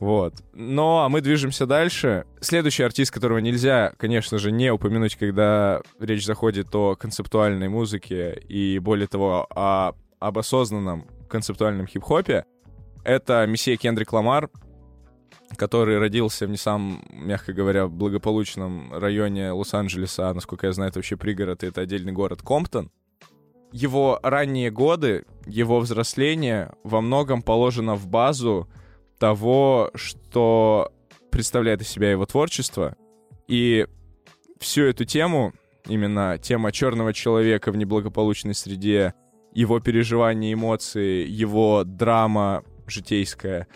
Вот. Но а мы движемся дальше. Следующий артист, которого нельзя, конечно же, не упомянуть, когда речь заходит о концептуальной музыке и, более того, о, об осознанном концептуальном хип-хопе, это месье Кендрик Ламар, который родился в не самом, мягко говоря, благополучном районе Лос-Анджелеса, насколько я знаю, это вообще пригород, и это отдельный город Комптон. Его ранние годы, его взросление во многом положено в базу того, что представляет из себя его творчество. И всю эту тему, именно тема черного человека в неблагополучной среде, его переживания, эмоции, его драма житейская,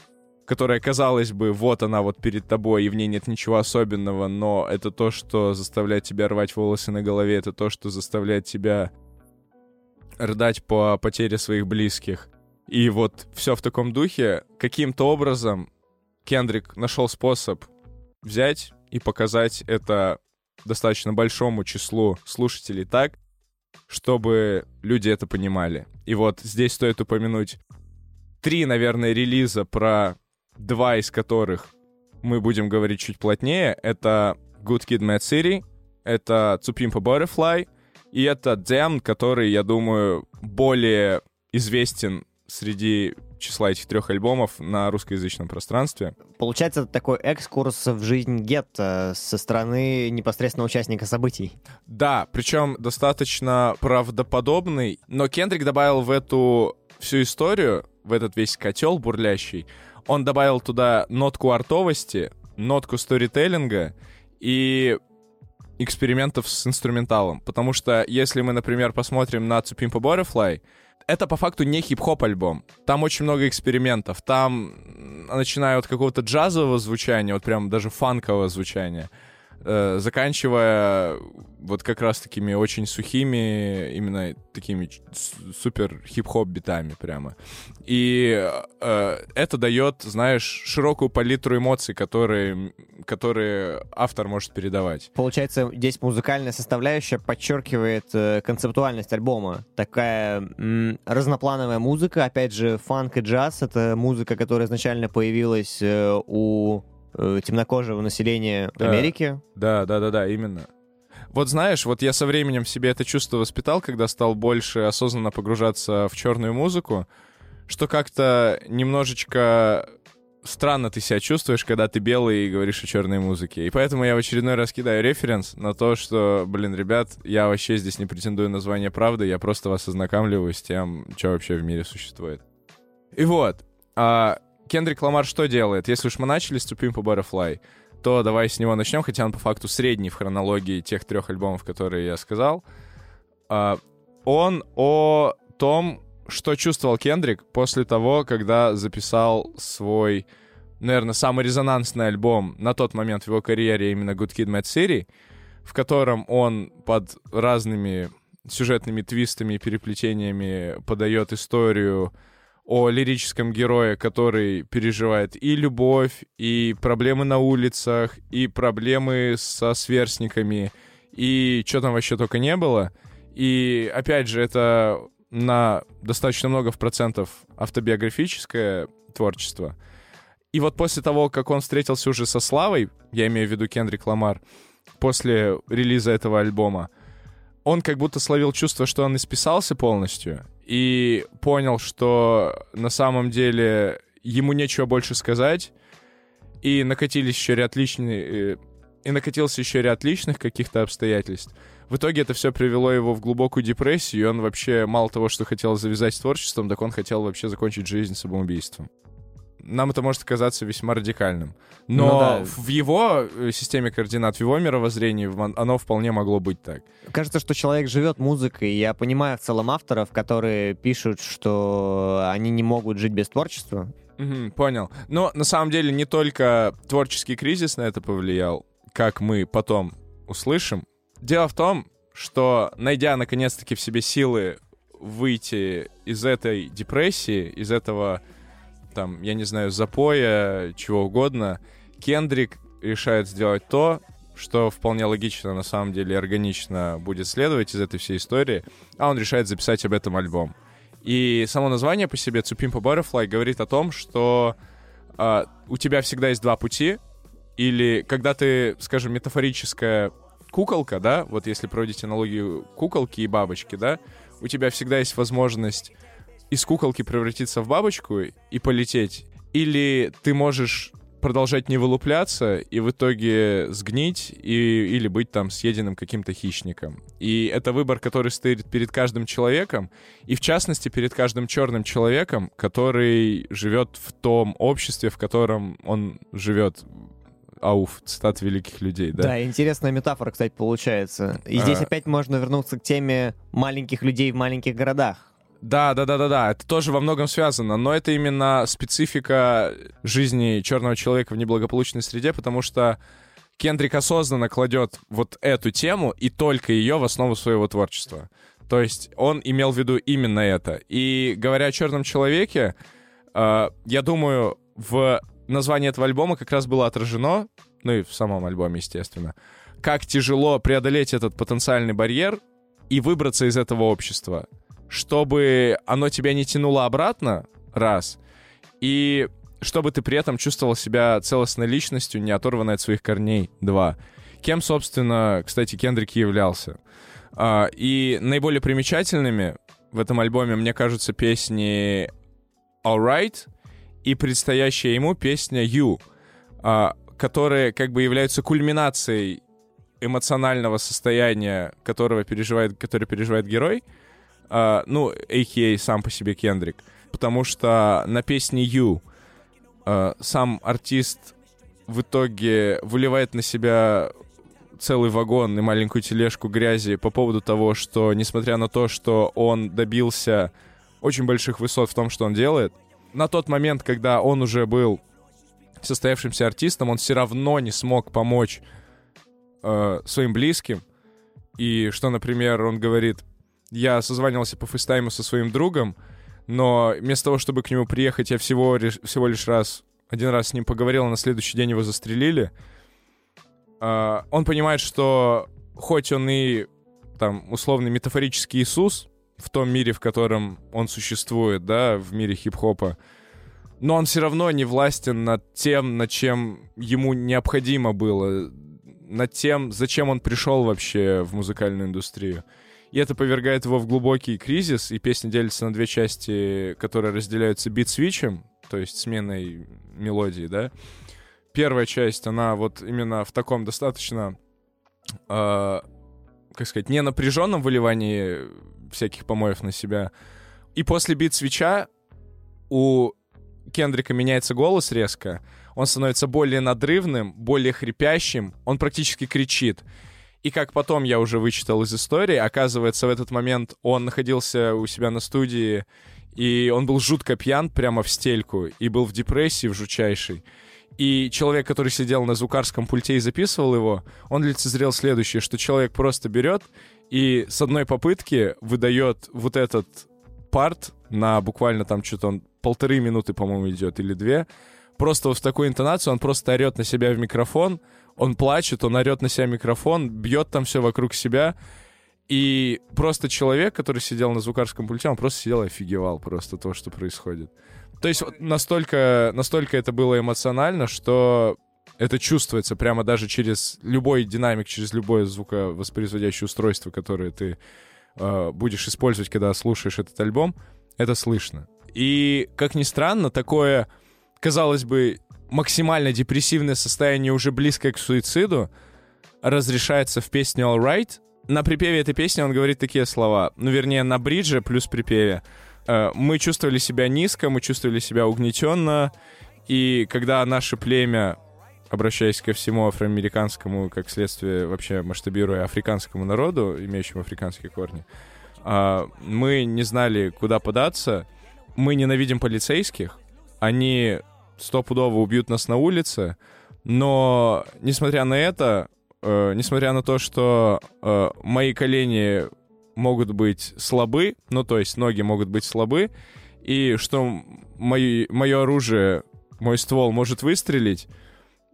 которая, казалось бы, вот она вот перед тобой, и в ней нет ничего особенного, но это то, что заставляет тебя рвать волосы на голове, это то, что заставляет тебя рыдать по потере своих близких. И вот все в таком духе. Каким-то образом Кендрик нашел способ взять и показать это достаточно большому числу слушателей так, чтобы люди это понимали. И вот здесь стоит упомянуть три, наверное, релиза, про два из которых мы будем говорить чуть плотнее. Это Good Kid, Mad City, это Tsupimpa Butterfly, и это Damn, который, я думаю, более известен среди числа этих трех альбомов на русскоязычном пространстве. Получается, это такой экскурс в жизнь гетто со стороны непосредственного участника событий. Да, причем достаточно правдоподобный, но Кендрик добавил в эту всю историю, в этот весь котел бурлящий, он добавил туда нотку артовости, нотку сторителлинга и экспериментов с инструменталом. Потому что если мы, например, посмотрим на Tsupimpa Butterfly, это по факту не хип-хоп альбом. Там очень много экспериментов. Там, начиная от какого-то джазового звучания, вот прям даже фанкового звучания, э, заканчивая вот как раз такими очень сухими, именно такими супер хип-хоп битами прямо. И э, это дает, знаешь, широкую палитру эмоций, которые, которые автор может передавать. Получается, здесь музыкальная составляющая подчеркивает э, концептуальность альбома. Такая м, разноплановая музыка, опять же, фанк и джаз — это музыка, которая изначально появилась э, у темнокожего населения Да. Америки. Да, да, да, да, именно. Вот знаешь, вот я со временем в себе это чувство воспитал, когда стал больше осознанно погружаться в черную музыку, что как-то немножечко странно ты себя чувствуешь, когда ты белый и говоришь о черной музыке. И поэтому я в очередной раз кидаю референс на то, что, блин, ребят, я вообще здесь не претендую на звание правды, я просто вас ознакомливаю с тем, что вообще в мире существует. И вот, а Кендрик Ламар что делает? Если уж мы начали с Tsupimpa Butterfly, то давай с него начнем, хотя он по факту средний в хронологии тех трех альбомов, которые я сказал. А, он о том, что чувствовал Кендрик после того, когда записал свой, наверное, самый резонансный альбом на тот момент в его карьере, именно Good Kid, Mad City, в котором он под разными сюжетными твистами и переплетениями подает историю о лирическом герое, который переживает и любовь, и проблемы на улицах, и проблемы со сверстниками, и что там вообще только не было. И опять же, это на достаточно много в процентов автобиографическое творчество. И вот после того, как он встретился уже со Славой, я имею в виду Кендрик Ламар, после релиза этого альбома, он как будто словил чувство, что он исписался полностью и понял, что на самом деле ему нечего больше сказать, и накатились еще ряд личных... э, И накатился еще ряд личных каких-то обстоятельств. В итоге это все привело его в глубокую депрессию, и он вообще мало того, что хотел завязать с творчеством, так он хотел вообще закончить жизнь самоубийством. Нам это может казаться весьма радикальным. Но Ну да. в его э, системе координат, в его мировоззрении оно вполне могло быть так. Кажется, что человек живет музыкой. Я понимаю в целом авторов, которые пишут, что они не могут жить без творчества. Мгм, понял. Но на самом деле не только творческий кризис на это повлиял, как мы потом услышим. Дело в том, что найдя наконец-таки в себе силы выйти из этой депрессии, из этого, там, я не знаю, запоя, чего угодно, Кендрик решает сделать то, что вполне логично, на самом деле, органично будет следовать из этой всей истории, а он решает записать об этом альбом. И само название по себе Цупимпа Butterfly говорит о том, что а, у тебя всегда есть два пути, или когда ты, скажем, метафорическая куколка, да, вот если проводить аналогию куколки и бабочки, да, у тебя всегда есть возможность из куколки превратиться в бабочку и полететь, или ты можешь продолжать не вылупляться и в итоге сгнить и, или быть там съеденным каким-то хищником. И это выбор, который стоит перед каждым человеком, и в частности перед каждым черным человеком, который живет в том обществе, в котором он живет. Ауф, цитат великих людей, да. Да, интересная метафора, кстати, получается. И здесь А. опять можно вернуться к теме маленьких людей в маленьких городах. Да, да, да, да, да. Это тоже во многом связано, но это именно специфика жизни черного человека в неблагополучной среде, потому что Кендрик осознанно кладет вот эту тему и только ее в основу своего творчества. То есть он имел в виду именно это. И говоря о черном человеке, э, я думаю, в названии этого альбома как раз было отражено, ну и в самом альбоме, естественно, как тяжело преодолеть этот потенциальный барьер и выбраться из этого общества, чтобы оно тебя не тянуло обратно, раз, и чтобы ты при этом чувствовал себя целостной личностью, не оторванной от своих корней, два. Кем, собственно, кстати, Кендрик являлся. А, и наиболее примечательными в этом альбоме, мне кажутся, песни Alright и предстоящая ему песня You, а, которые как бы являются кульминацией эмоционального состояния, которого переживает, который переживает герой, а, ну, а.к.а. сам по себе Кендрик, потому что на песне You а, сам артист в итоге выливает на себя целый вагон и маленькую тележку грязи по поводу того, что, несмотря на то, что он добился очень больших высот в том, что он делает, на тот момент, когда он уже был состоявшимся артистом, он все равно не смог помочь э, своим близким. И что, например, он говорит, я созванивался по фейстайму со своим другом, но вместо того, чтобы к нему приехать, я всего, всего лишь раз, один раз с ним поговорил, а на следующий день его застрелили. А, он понимает, что хоть он и там условный метафорический Иисус в том мире, в котором он существует, да, в мире хип-хопа, но он все равно не властен над тем, над чем ему необходимо было, над тем, зачем он пришел вообще в музыкальную индустрию. И это повергает его в глубокий кризис, и песня делится на две части, которые разделяются бит-свитчем, то есть сменой мелодии, да. Первая часть, она вот именно в таком достаточно, э, как сказать, не напряженном выливании всяких помоев на себя. И после бит-свитча у Кендрика меняется голос резко, он становится более надрывным, более хрипящим, он практически кричит. И как потом я уже вычитал из истории, оказывается, в этот момент он находился у себя на студии, и он был жутко пьян прямо в стельку, и был в депрессии в жучайшей. И человек, который сидел на звукарском пульте и записывал его, он лицезрел следующее, что человек просто берет и с одной попытки выдает вот этот парт на буквально там что-то он полторы минуты, по-моему, идет или две. Просто вот в такую интонацию он просто орет на себя в микрофон, он плачет, он орет на себя микрофон, бьет там все вокруг себя. И просто человек, который сидел на звукарском пульте, он просто сидел и офигевал просто то, что происходит. То есть настолько, настолько это было эмоционально, что это чувствуется прямо даже через любой динамик, через любое звуковоспроизводящее устройство, которое ты э, будешь использовать, когда слушаешь этот альбом, это слышно. И, как ни странно, такое, казалось бы, максимально депрессивное состояние, уже близкое к суициду, разрешается в песне All Right. На припеве этой песни он говорит такие слова, ну, вернее, на бридже плюс припеве. Э, мы чувствовали себя низко, мы чувствовали себя угнетенно, и когда наше племя, обращаясь ко всему афроамериканскому, как следствие вообще масштабируя африканскому народу, имеющему африканские корни, а, мы не знали, куда податься, мы ненавидим полицейских, они стопудово убьют нас на улице, но, несмотря на это, э, несмотря на то, что э, мои колени могут быть слабы, ну, то есть ноги могут быть слабы, и что мои, мое оружие, мой ствол может выстрелить,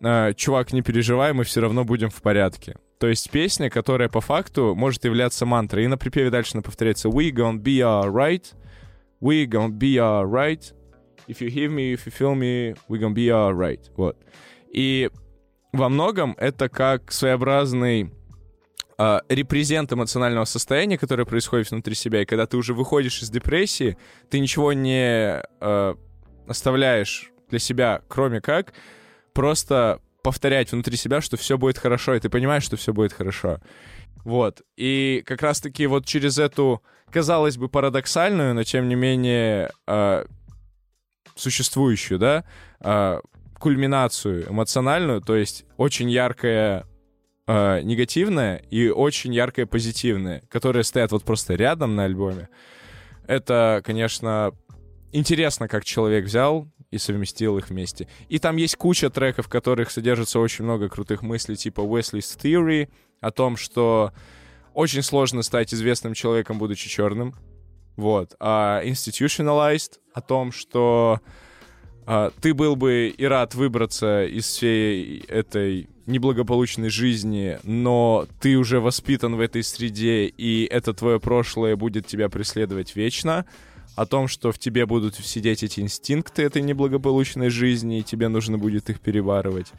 э, чувак, не переживай, мы все равно будем в порядке. То есть песня, которая по факту может являться мантрой. И на припеве дальше повторяется «We gonna be alright», «We gonna be alright», «If you hear me, if you feel me, we gonna be alright». Вот. И во многом это как своеобразный э, репрезент эмоционального состояния, которое происходит внутри себя. И когда ты уже выходишь из депрессии, ты ничего не э, оставляешь для себя, кроме как просто повторять внутри себя, что все будет хорошо, и ты понимаешь, что все будет хорошо. Вот. И как раз-таки вот через эту, казалось бы, парадоксальную, но тем не менее э, существующую, да, э, кульминацию эмоциональную, то есть очень яркое э, негативное и очень яркое позитивное, которые стоят вот просто рядом на альбоме. Это, конечно, интересно, как человек взял и совместил их вместе. И там есть куча треков, в которых содержится очень много крутых мыслей, типа Wesley's Theory, о том, что очень сложно стать известным человеком, будучи черным. Вот. А Institutionalized о том, что а, ты был бы и рад выбраться из всей этой неблагополучной жизни, но ты уже воспитан в этой среде, и это твое прошлое будет тебя преследовать вечно о том, что в тебе будут сидеть эти инстинкты этой неблагополучной жизни, и тебе нужно будет их переваривать.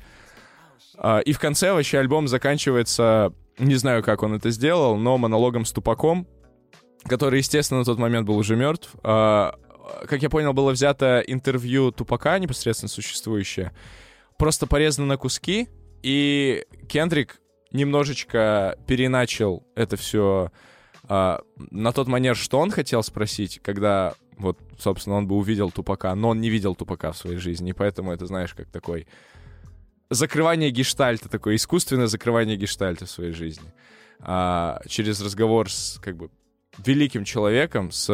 А, и в конце вообще альбом заканчивается, не знаю, как он это сделал, но монологом с Тупаком, который, естественно, на тот момент был уже мертв. А, как я понял, было взято интервью Тупака, непосредственно существующее, просто порезано на куски, и Кендрик немножечко переначал это все а, на тот манер, что он хотел спросить, когда вот, собственно, он бы увидел Тупака, но он не видел Тупака в своей жизни, и поэтому это, знаешь, как такой закрывание гештальта, такое искусственное закрывание гештальта в своей жизни. А, через разговор с, как бы, великим человеком, с,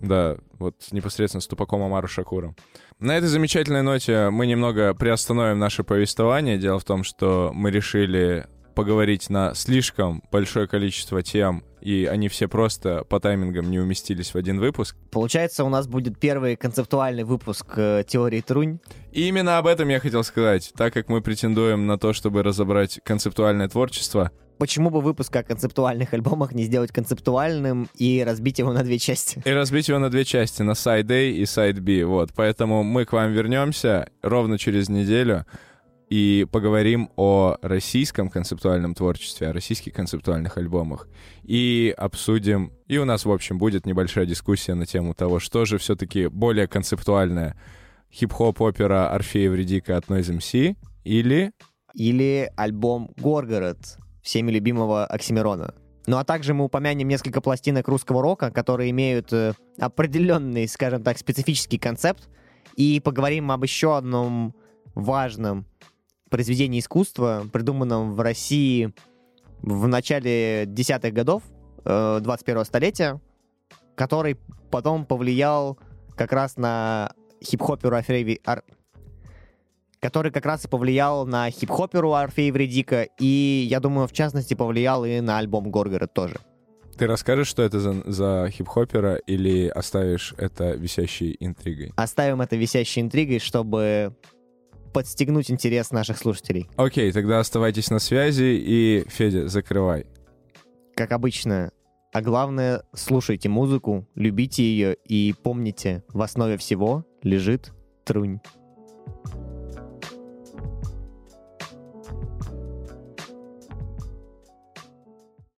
да, вот непосредственно с Тупаком Амару Шакуром. На этой замечательной ноте мы немного приостановим наше повествование. Дело в том, что мы решили поговорить на слишком большое количество тем, и они все просто по таймингам не уместились в один выпуск. Получается, у нас будет первый концептуальный выпуск э, теории Трунь. И именно об этом я хотел сказать, так как мы претендуем на то, чтобы разобрать концептуальное творчество. Почему бы выпуск о концептуальных альбомах не сделать концептуальным и разбить его на две части? И разбить его на две части, на Side A и Side B. Вот, поэтому мы к вам вернемся ровно через неделю и поговорим о российском концептуальном творчестве, о российских концептуальных альбомах. И обсудим, и у нас, в общем, будет небольшая дискуссия на тему того, что же все-таки более концептуальное. Хип-хоп опера Орфея Вредика от Noise MC или... Или альбом «Горгород» всеми любимого Оксимирона. Ну а также мы упомянем несколько пластинок русского рока, которые имеют э, определенный, скажем так, специфический концепт, и поговорим об еще одном важном произведении искусства, придуманном в России в начале десятых годов э, 21 столетия, который потом повлиял как раз на хип-хоперу Орфея Ар... который как раз и повлиял на хип-хоперу Орфея Вредика, и, я думаю, в частности, повлиял и на альбом Горгород тоже. Ты расскажешь, что это за, за хип-хопера, или оставишь это висящей интригой? Оставим это висящей интригой, чтобы подстегнуть интерес наших слушателей. Окей, тогда оставайтесь на связи, и, Федя, закрывай. Как обычно, а главное, слушайте музыку, любите ее и помните, в основе всего лежит трунь.